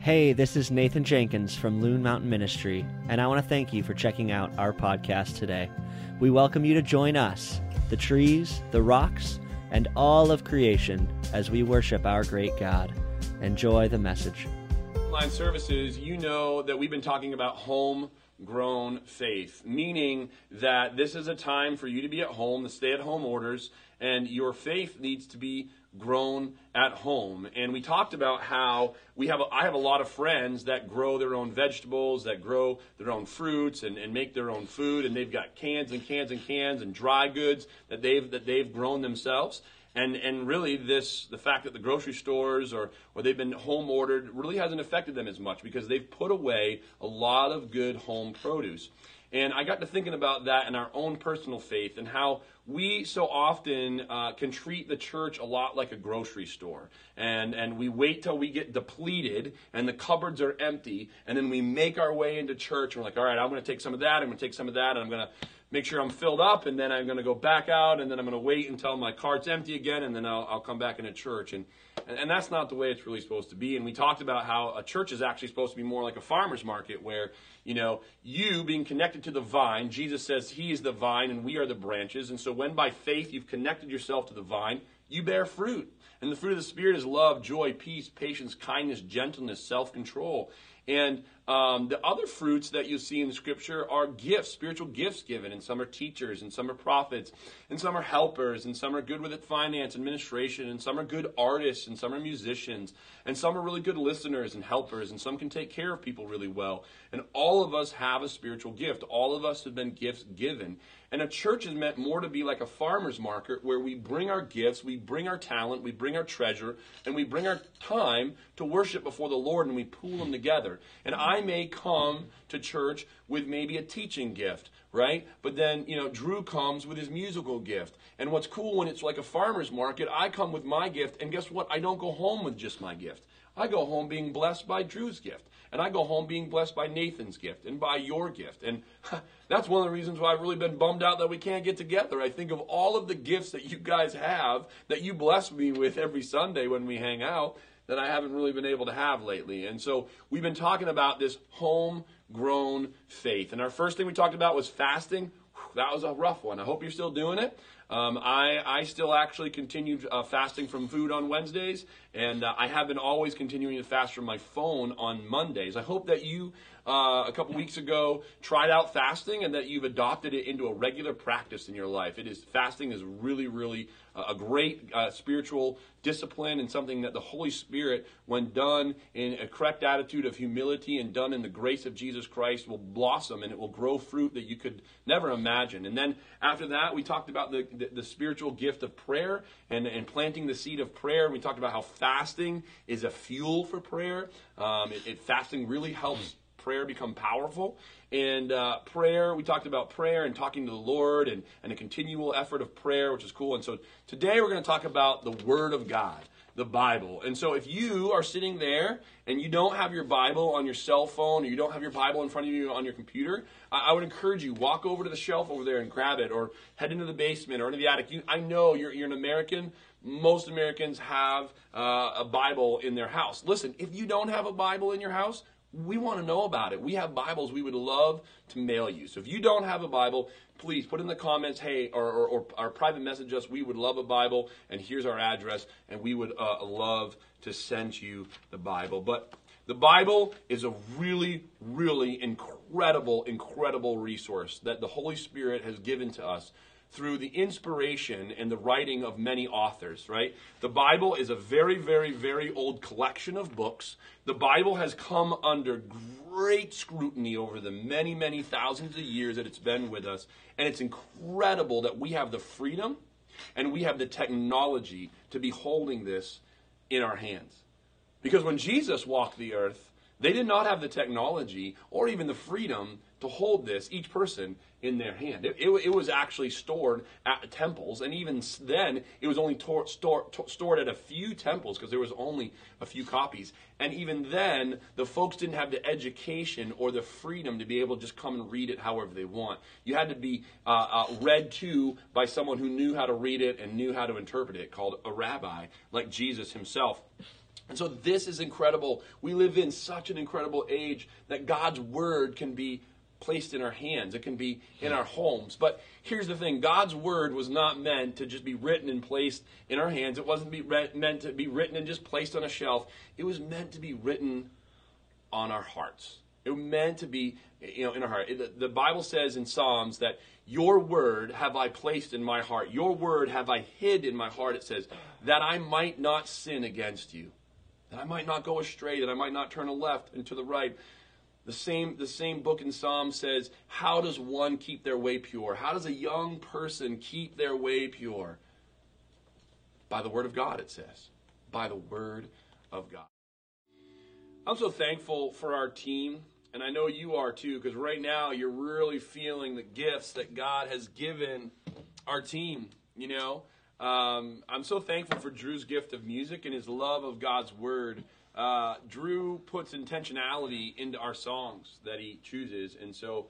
Hey, this is Nathan Jenkins from Loon Mountain Ministry, and I want to thank you for checking out our podcast today. We welcome you to join us, the trees, the rocks, and all of creation as we worship our great God. Enjoy the message. Online services, you know that we've been talking about home grown faith, meaning that this is a time for you to be at home, the stay at home orders, and your faith needs to be grown at home. And we talked about how we have, a, I have a lot of friends that grow their own vegetables, that grow their own fruits and, and make their own food. And they've got cans and cans and cans and dry goods that they've, that they've grown themselves. And, and really this, the fact that the grocery stores or, or they've been home ordered really hasn't affected them as much because they've put away a lot of good home produce. And I got to thinking about that in our own personal faith and how we so often uh, can treat the church a lot like a grocery store. And, and we wait till we get depleted and the cupboards are empty. And then we make our way into church. And we're like, all right, I'm going to take some of that. I'm going to take some of that. And I'm going to make sure I'm filled up. And then I'm going to go back out. And then I'm going to wait until my cart's empty again. And then I'll, I'll come back into church. And, and, and that's not the way it's really supposed to be. And we talked about how a church is actually supposed to be more like a farmer's market where you know, you being connected to the vine, Jesus says he is the vine and we are the branches. And so when by faith you've connected yourself to the vine, you bear fruit. And the fruit of the Spirit is love, joy, peace, patience, kindness, gentleness, self control. And um, the other fruits that you see in scripture are gifts, spiritual gifts given, and some are teachers, and some are prophets, and some are helpers, and some are good with finance, administration, and some are good artists, and some are musicians, and some are really good listeners and helpers, and some can take care of people really well. And all of us have a spiritual gift. All of us have been gifts given. And a church is meant more to be like a farmer's market where we bring our gifts, we bring our talent, we bring our treasure, and we bring our time to worship before the Lord and we pool them together. And I may come to church with maybe a teaching gift, right? But then, you know, Drew comes with his musical gift. And what's cool when it's like a farmer's market, I come with my gift, and guess what? I don't go home with just my gift. I go home being blessed by Drew's gift. And I go home being blessed by Nathan's gift and by your gift. And that's one of the reasons why I've really been bummed out that we can't get together. I think of all of the gifts that you guys have that you bless me with every Sunday when we hang out that I haven't really been able to have lately. And so we've been talking about this homegrown faith. And our first thing we talked about was fasting. That was a rough one. I hope you're still doing it. Um, I, I still actually continue uh, fasting from food on Wednesdays, and uh, I have been always continuing to fast from my phone on Mondays. I hope that you, uh, a couple weeks ago, tried out fasting and that you've adopted it into a regular practice in your life. It is fasting is really, really a great uh, spiritual discipline and something that the Holy Spirit, when done in a correct attitude of humility and done in the grace of Jesus Christ, will blossom and it will grow fruit that you could never imagine. And then after that, we talked about the, the, the spiritual gift of prayer and, and planting the seed of prayer. We talked about how fasting is a fuel for prayer. Um, it, it, fasting really helps prayer become powerful. And uh, prayer, we talked about prayer and talking to the Lord and, and a continual effort of prayer, which is cool. And so today we're going to talk about the Word of God, the Bible. And so if you are sitting there and you don't have your Bible on your cell phone or you don't have your Bible in front of you on your computer, I, I would encourage you, walk over to the shelf over there and grab it or head into the basement or into the attic. You, I know you're, you're an American most Americans have uh, a Bible in their house. Listen, if you don't have a Bible in your house, we want to know about it. We have Bibles we would love to mail you. So if you don't have a Bible, please put in the comments, hey, or, or, or, or private message us. We would love a Bible, and here's our address, and we would uh, love to send you the Bible. But the Bible is a really, really incredible, incredible resource that the Holy Spirit has given to us through the inspiration and the writing of many authors, right? The Bible is a very, very, very old collection of books. The Bible has come under great scrutiny over the many, many thousands of years that it's been with us. And it's incredible that we have the freedom and we have the technology to be holding this in our hands. Because when Jesus walked the earth, they did not have the technology or even the freedom to hold this, each person, in their hand. It, it, it was actually stored at temples, and even then, it was only tor- store, to- stored at a few temples because there was only a few copies. And even then, the folks didn't have the education or the freedom to be able to just come and read it however they want. You had to be uh, uh, read to by someone who knew how to read it and knew how to interpret it, called a rabbi, like Jesus himself. And so this is incredible. We live in such an incredible age that God's word can be placed in our hands. It can be in our homes. But here's the thing God's word was not meant to just be written and placed in our hands. It wasn't re- meant to be written and just placed on a shelf. It was meant to be written on our hearts. It was meant to be, you know, in our heart. The, the Bible says in Psalms that your word have I placed in my heart. Your word have I hid in my heart, it says, that I might not sin against you. That I might not go astray, that I might not turn to left and to the right. The same, the same book in Psalm says, How does one keep their way pure? How does a young person keep their way pure? By the Word of God, it says. By the Word of God. I'm so thankful for our team, and I know you are too, because right now you're really feeling the gifts that God has given our team. You know, um, I'm so thankful for Drew's gift of music and his love of God's Word uh, Drew puts intentionality into our songs that he chooses. And so,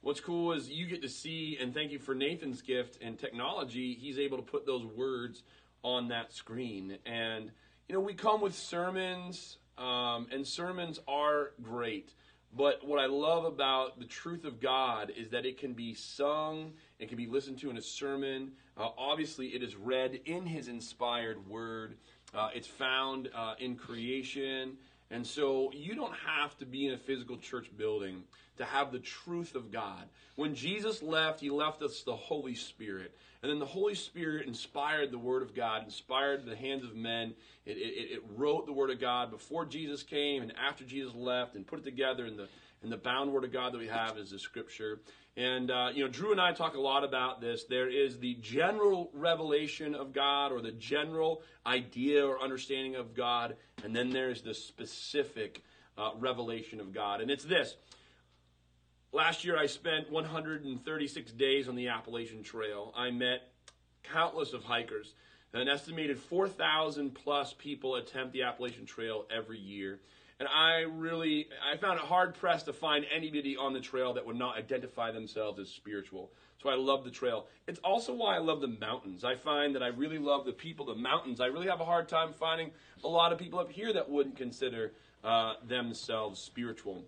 what's cool is you get to see, and thank you for Nathan's gift and technology, he's able to put those words on that screen. And, you know, we come with sermons, um, and sermons are great. But what I love about the truth of God is that it can be sung, it can be listened to in a sermon. Uh, obviously, it is read in His inspired word. Uh, it's found uh, in creation. And so you don't have to be in a physical church building to have the truth of God. When Jesus left, he left us the Holy Spirit. And then the Holy Spirit inspired the Word of God, inspired the hands of men. It, it, it wrote the Word of God before Jesus came and after Jesus left and put it together in the, in the bound Word of God that we have is the Scripture. And, uh, you know, Drew and I talk a lot about this. There is the general revelation of God or the general idea or understanding of God, and then there's the specific uh, revelation of God. And it's this. Last year, I spent 136 days on the Appalachian Trail. I met countless of hikers. An estimated 4,000 plus people attempt the Appalachian Trail every year. And I really, I found it hard pressed to find anybody on the trail that would not identify themselves as spiritual. So I love the trail. It's also why I love the mountains. I find that I really love the people, the mountains. I really have a hard time finding a lot of people up here that wouldn't consider uh, themselves spiritual.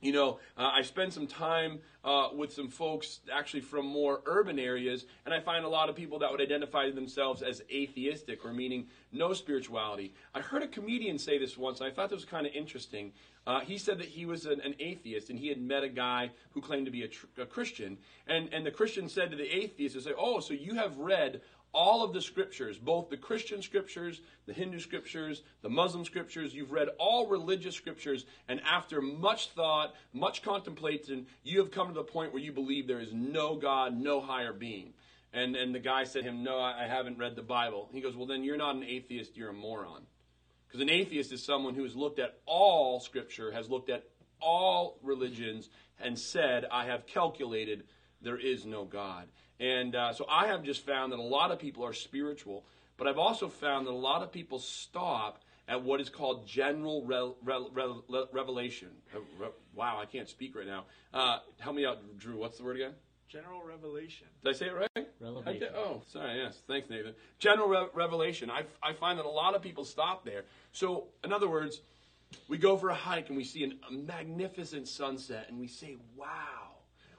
You know, uh, I spend some time uh, with some folks actually from more urban areas, and I find a lot of people that would identify themselves as atheistic or meaning no spirituality. I heard a comedian say this once, and I thought this was kind of interesting. Uh, he said that he was an, an, atheist, and he had met a guy who claimed to be a, tr- a Christian, and, and the Christian said to the atheist, say, oh, so you have read all of the scriptures, both the Christian scriptures, the Hindu scriptures, the Muslim scriptures. You've read all religious scriptures, and after much thought, much contemplation, you have come to the point where you believe there is no God, no higher being. And, and the guy said to him, No, I haven't read the Bible. He goes, Well, then you're not an atheist, you're a moron. Because an atheist is someone who has looked at all scripture, has looked at all religions, and said, I have calculated there is no God. And uh, so I have just found that a lot of people are spiritual, but I've also found that a lot of people stop at what is called general re- re- re- revelation. Uh, wow, I can't speak right now. Uh, help me out, Drew. What's the word again? General revelation. Did I say it right? Revelation. oh, sorry. Yes. Thanks, Nathan. General re- revelation. I, I find that a lot of people stop there. So, in other words, we go for a hike and we see an, a magnificent sunset and we say, wow.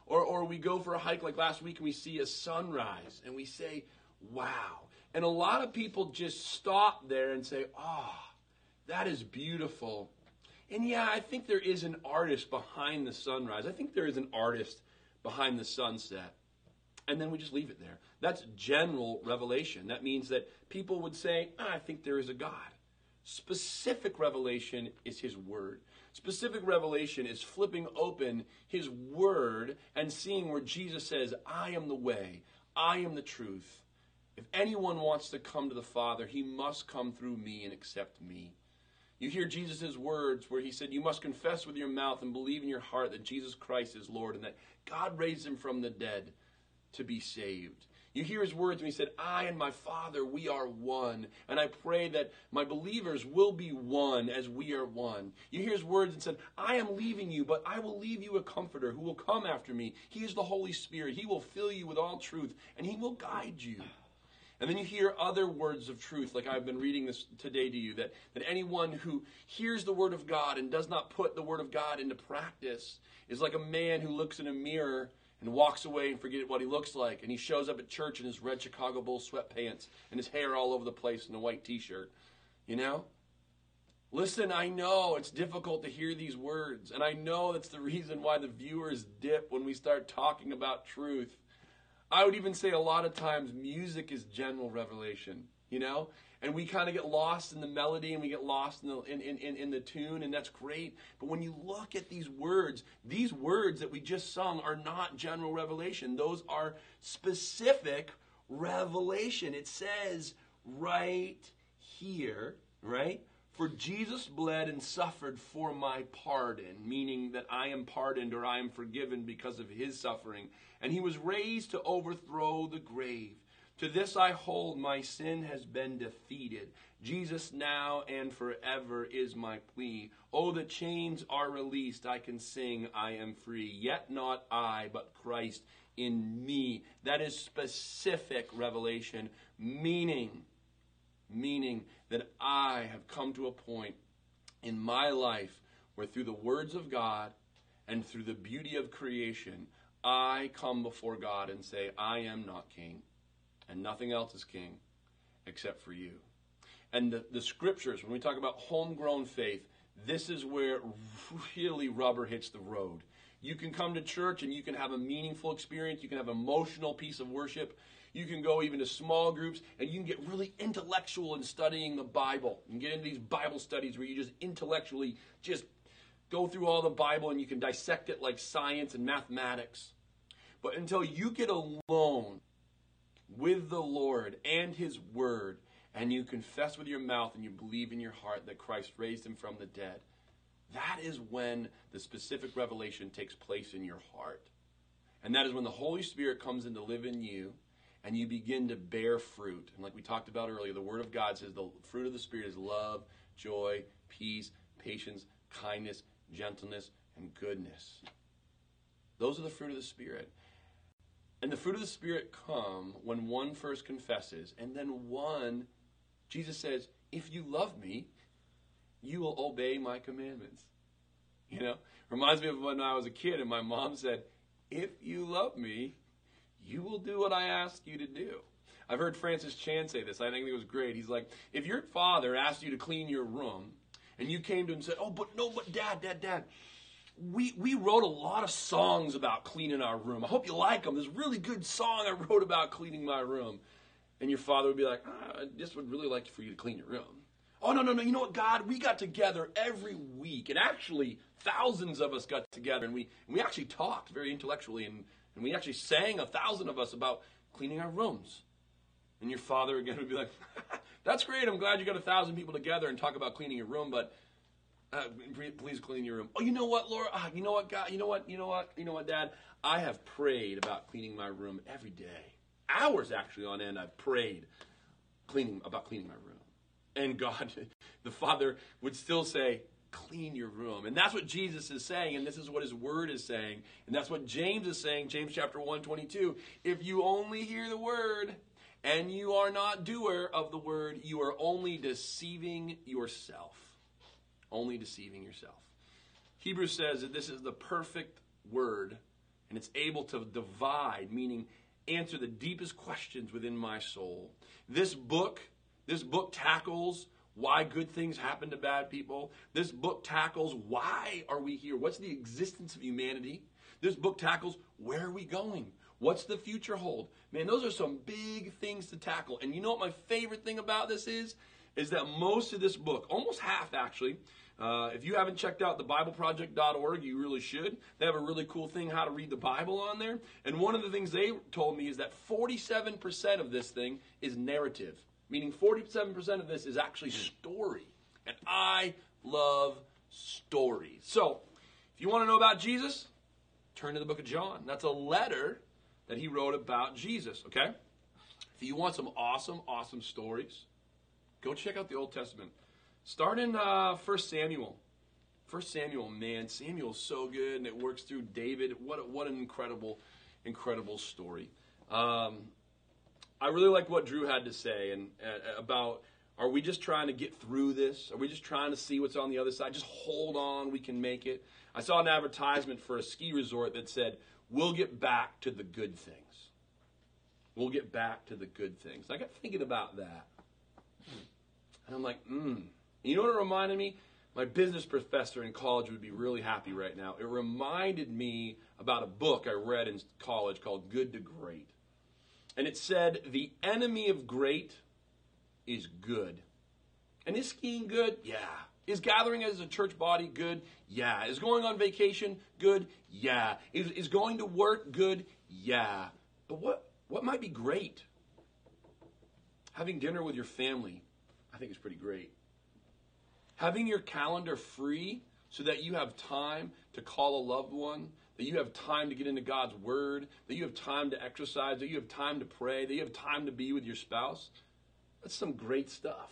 Or, or we go for a hike like last week and we see a sunrise and we say, wow. And a lot of people just stop there and say, oh, that is beautiful. And yeah, I think there is an artist behind the sunrise. I think there is an artist behind the sunset. And then we just leave it there. That's general revelation. That means that people would say, ah, I think there is a God. Specific revelation is His Word. Specific revelation is flipping open his word and seeing where Jesus says, I am the way, I am the truth. If anyone wants to come to the Father, he must come through me and accept me. You hear Jesus' words where he said, You must confess with your mouth and believe in your heart that Jesus Christ is Lord and that God raised him from the dead to be saved. You hear his words when he said, I and my Father, we are one. And I pray that my believers will be one as we are one. You hear his words and said, I am leaving you, but I will leave you a comforter who will come after me. He is the Holy Spirit. He will fill you with all truth and he will guide you. And then you hear other words of truth, like I've been reading this today to you, that, that anyone who hears the word of God and does not put the word of God into practice is like a man who looks in a mirror and walks away and forget what he looks like. And he shows up at church in his red Chicago Bulls sweatpants and his hair all over the place and a white t-shirt. You know? Listen, I know it's difficult to hear these words, and I know that's the reason why the viewers dip when we start talking about truth. I would even say a lot of times music is general revelation, you know? And we kind of get lost in the melody and we get lost in the, in, in, in the tune, and that's great. But when you look at these words, these words that we just sung are not general revelation, those are specific revelation. It says right here, right? For Jesus bled and suffered for my pardon, meaning that I am pardoned or I am forgiven because of his suffering. And he was raised to overthrow the grave. To this I hold, my sin has been defeated. Jesus now and forever is my plea. Oh, the chains are released. I can sing, I am free. Yet not I, but Christ in me. That is specific revelation, meaning meaning that I have come to a point in my life where through the words of God and through the beauty of creation, I come before God and say, I am not king, and nothing else is king except for you. And the, the scriptures, when we talk about homegrown faith, this is where really rubber hits the road. You can come to church and you can have a meaningful experience, you can have emotional piece of worship, you can go even to small groups and you can get really intellectual in studying the Bible. and get into these Bible studies where you just intellectually just go through all the Bible and you can dissect it like science and mathematics. But until you get alone with the Lord and His Word, and you confess with your mouth and you believe in your heart that Christ raised Him from the dead, that is when the specific revelation takes place in your heart. And that is when the Holy Spirit comes in to live in you and you begin to bear fruit. And like we talked about earlier, the Word of God says the fruit of the Spirit is love, joy, peace, patience, kindness, gentleness, and goodness. Those are the fruit of the Spirit. And the fruit of the Spirit come when one first confesses, and then one, Jesus says, if you love me, you will obey my commandments. You know, reminds me of when I was a kid and my mom said, if you love me, you will do what I ask you to do. I've heard Francis Chan say this. I think it was great. He's like, if your father asked you to clean your room, and you came to him and said, "Oh, but no, but Dad, Dad, Dad, we we wrote a lot of songs about cleaning our room. I hope you like them. There's a really good song I wrote about cleaning my room." And your father would be like, ah, "I just would really like for you to clean your room." Oh no, no, no! You know what, God? We got together every week, and actually, thousands of us got together, and we and we actually talked very intellectually and and we actually sang, a thousand of us, about cleaning our rooms. And your father again would be like, That's great. I'm glad you got a thousand people together and talk about cleaning your room, but uh, please clean your room. Oh, you know what, Laura? Uh, you know what, God? You know what? You know what? You know what, Dad? I have prayed about cleaning my room every day. Hours actually on end. I've prayed cleaning about cleaning my room. And God, the Father, would still say, clean your room. And that's what Jesus is saying, and this is what his word is saying. And that's what James is saying, James chapter 1, 22. If you only hear the word and you are not doer of the word, you are only deceiving yourself. Only deceiving yourself. Hebrews says that this is the perfect word, and it's able to divide, meaning answer the deepest questions within my soul. This book, this book tackles why good things happen to bad people. This book tackles why are we here? What's the existence of humanity? This book tackles where are we going? What's the future hold? Man, those are some big things to tackle. And you know what my favorite thing about this is? Is that most of this book, almost half actually, uh, if you haven't checked out the thebibleproject.org, you really should. They have a really cool thing how to read the Bible on there. And one of the things they told me is that 47% of this thing is narrative meaning 47% of this is actually story. And I love stories. So, if you want to know about Jesus, turn to the book of John. That's a letter that he wrote about Jesus, okay? If you want some awesome, awesome stories, go check out the Old Testament. Start in uh, 1 Samuel. 1 Samuel, man, Samuel's so good, and it works through David. What, what an incredible, incredible story. Um, I really like what Drew had to say and uh, about are we just trying to get through this? Are we just trying to see what's on the other side? Just hold on, we can make it. I saw an advertisement for a ski resort that said, "We'll get back to the good things." We'll get back to the good things. I got thinking about that. And I'm like, hmm. You know what it reminded me? My business professor in college would be really happy right now. It reminded me about a book I read in college called Good to Great. And it said, The enemy of great is good. And is skiing good? Yeah. Is gathering as a church body good? Yeah. Is going on vacation good? Yeah. Is, is going to work good? Yeah. But what, what might be great? Having dinner with your family, think is pretty great. Having your calendar free so that you have time to call a loved one, that you have time to get into God's Word, that you have time to exercise, that you have time to pray, that you have time to be with your spouse. That's some great stuff.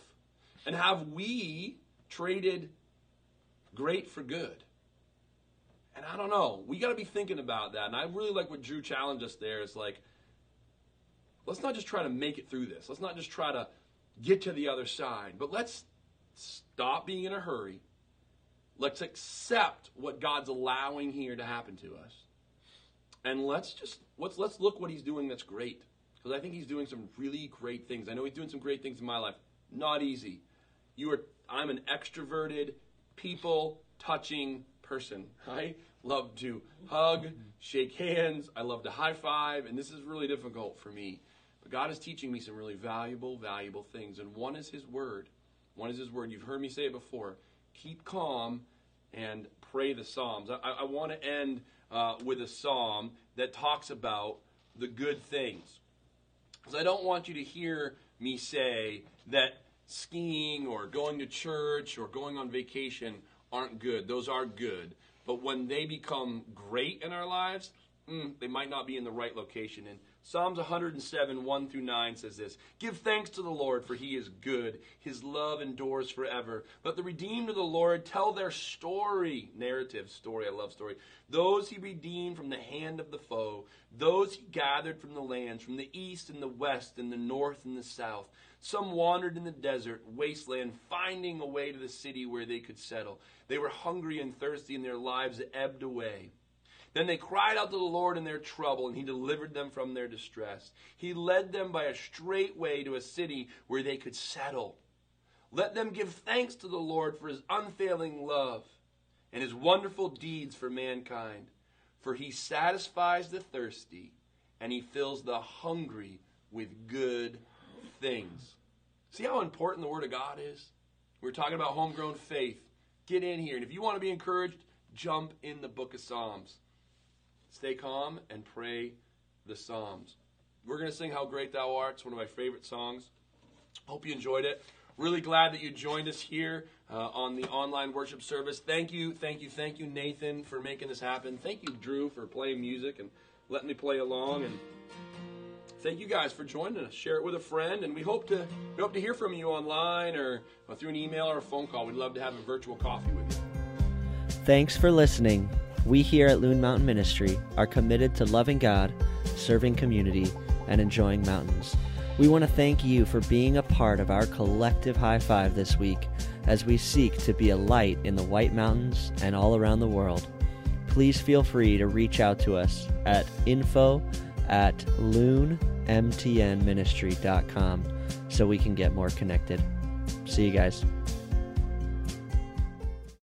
And have we traded great for good? And I don't know. We got to be thinking about that. And I really like what Drew challenged us there. It's like, let's not just try to make it through this. Let's not just try to get to the other side, but let's stop being in a hurry. Let's accept what God's allowing here to happen to us. And let's just let's let's look what he's doing that's great. Because I think he's doing some really great things. I know he's doing some great things in my life. Not easy. You are I'm an extroverted, people touching person. I love to hug, shake hands, I love to high five, and this is really difficult for me. But God is teaching me some really valuable, valuable things. And one is his word. One is his word. You've heard me say it before. Keep calm and pray the Psalms. I, I want to end uh, with a psalm that talks about the good things. Because I don't want you to hear me say that skiing or going to church or going on vacation aren't good. Those are good. But when they become great in our lives, mm, they might not be in the right location. And Psalms 107, 1 through 9 says this Give thanks to the Lord, for he is good. His love endures forever. Let the redeemed of the Lord tell their story. Narrative, story, I love story. Those he redeemed from the hand of the foe, those he gathered from the lands, from the east and the west, and the north and the south. Some wandered in the desert, wasteland, finding a way to the city where they could settle. They were hungry and thirsty, and their lives ebbed away. Then they cried out to the Lord in their trouble, and he delivered them from their distress. He led them by a straight way to a city where they could settle. Let them give thanks to the Lord for his unfailing love and his wonderful deeds for mankind. For he satisfies the thirsty, and he fills the hungry with good things. See how important the Word of God is? We're talking about homegrown faith. Get in here. And if you want to be encouraged, jump in the book of Psalms. Stay calm and pray the Psalms. We're going to sing How Great Thou Art. It's one of my favorite songs. Hope you enjoyed it. Really glad that you joined us here uh, on the online worship service. Thank you, thank you, thank you, Nathan, for making this happen. Thank you, Drew, for playing music and letting me play along. And thank you guys for joining us. Share it with a friend, and we hope to we hope to hear from you online or, or through an email or a phone call. We'd love to have a virtual coffee with you. Thanks for listening. We here at Loon Mountain Ministry are committed to loving God, serving community, and enjoying mountains. We want to thank you for being a part of our collective high five this week as we seek to be a light in the White Mountains and all around the world. Please feel free to reach out to us at info at loonmtnministry.com so we can get more connected. See you guys.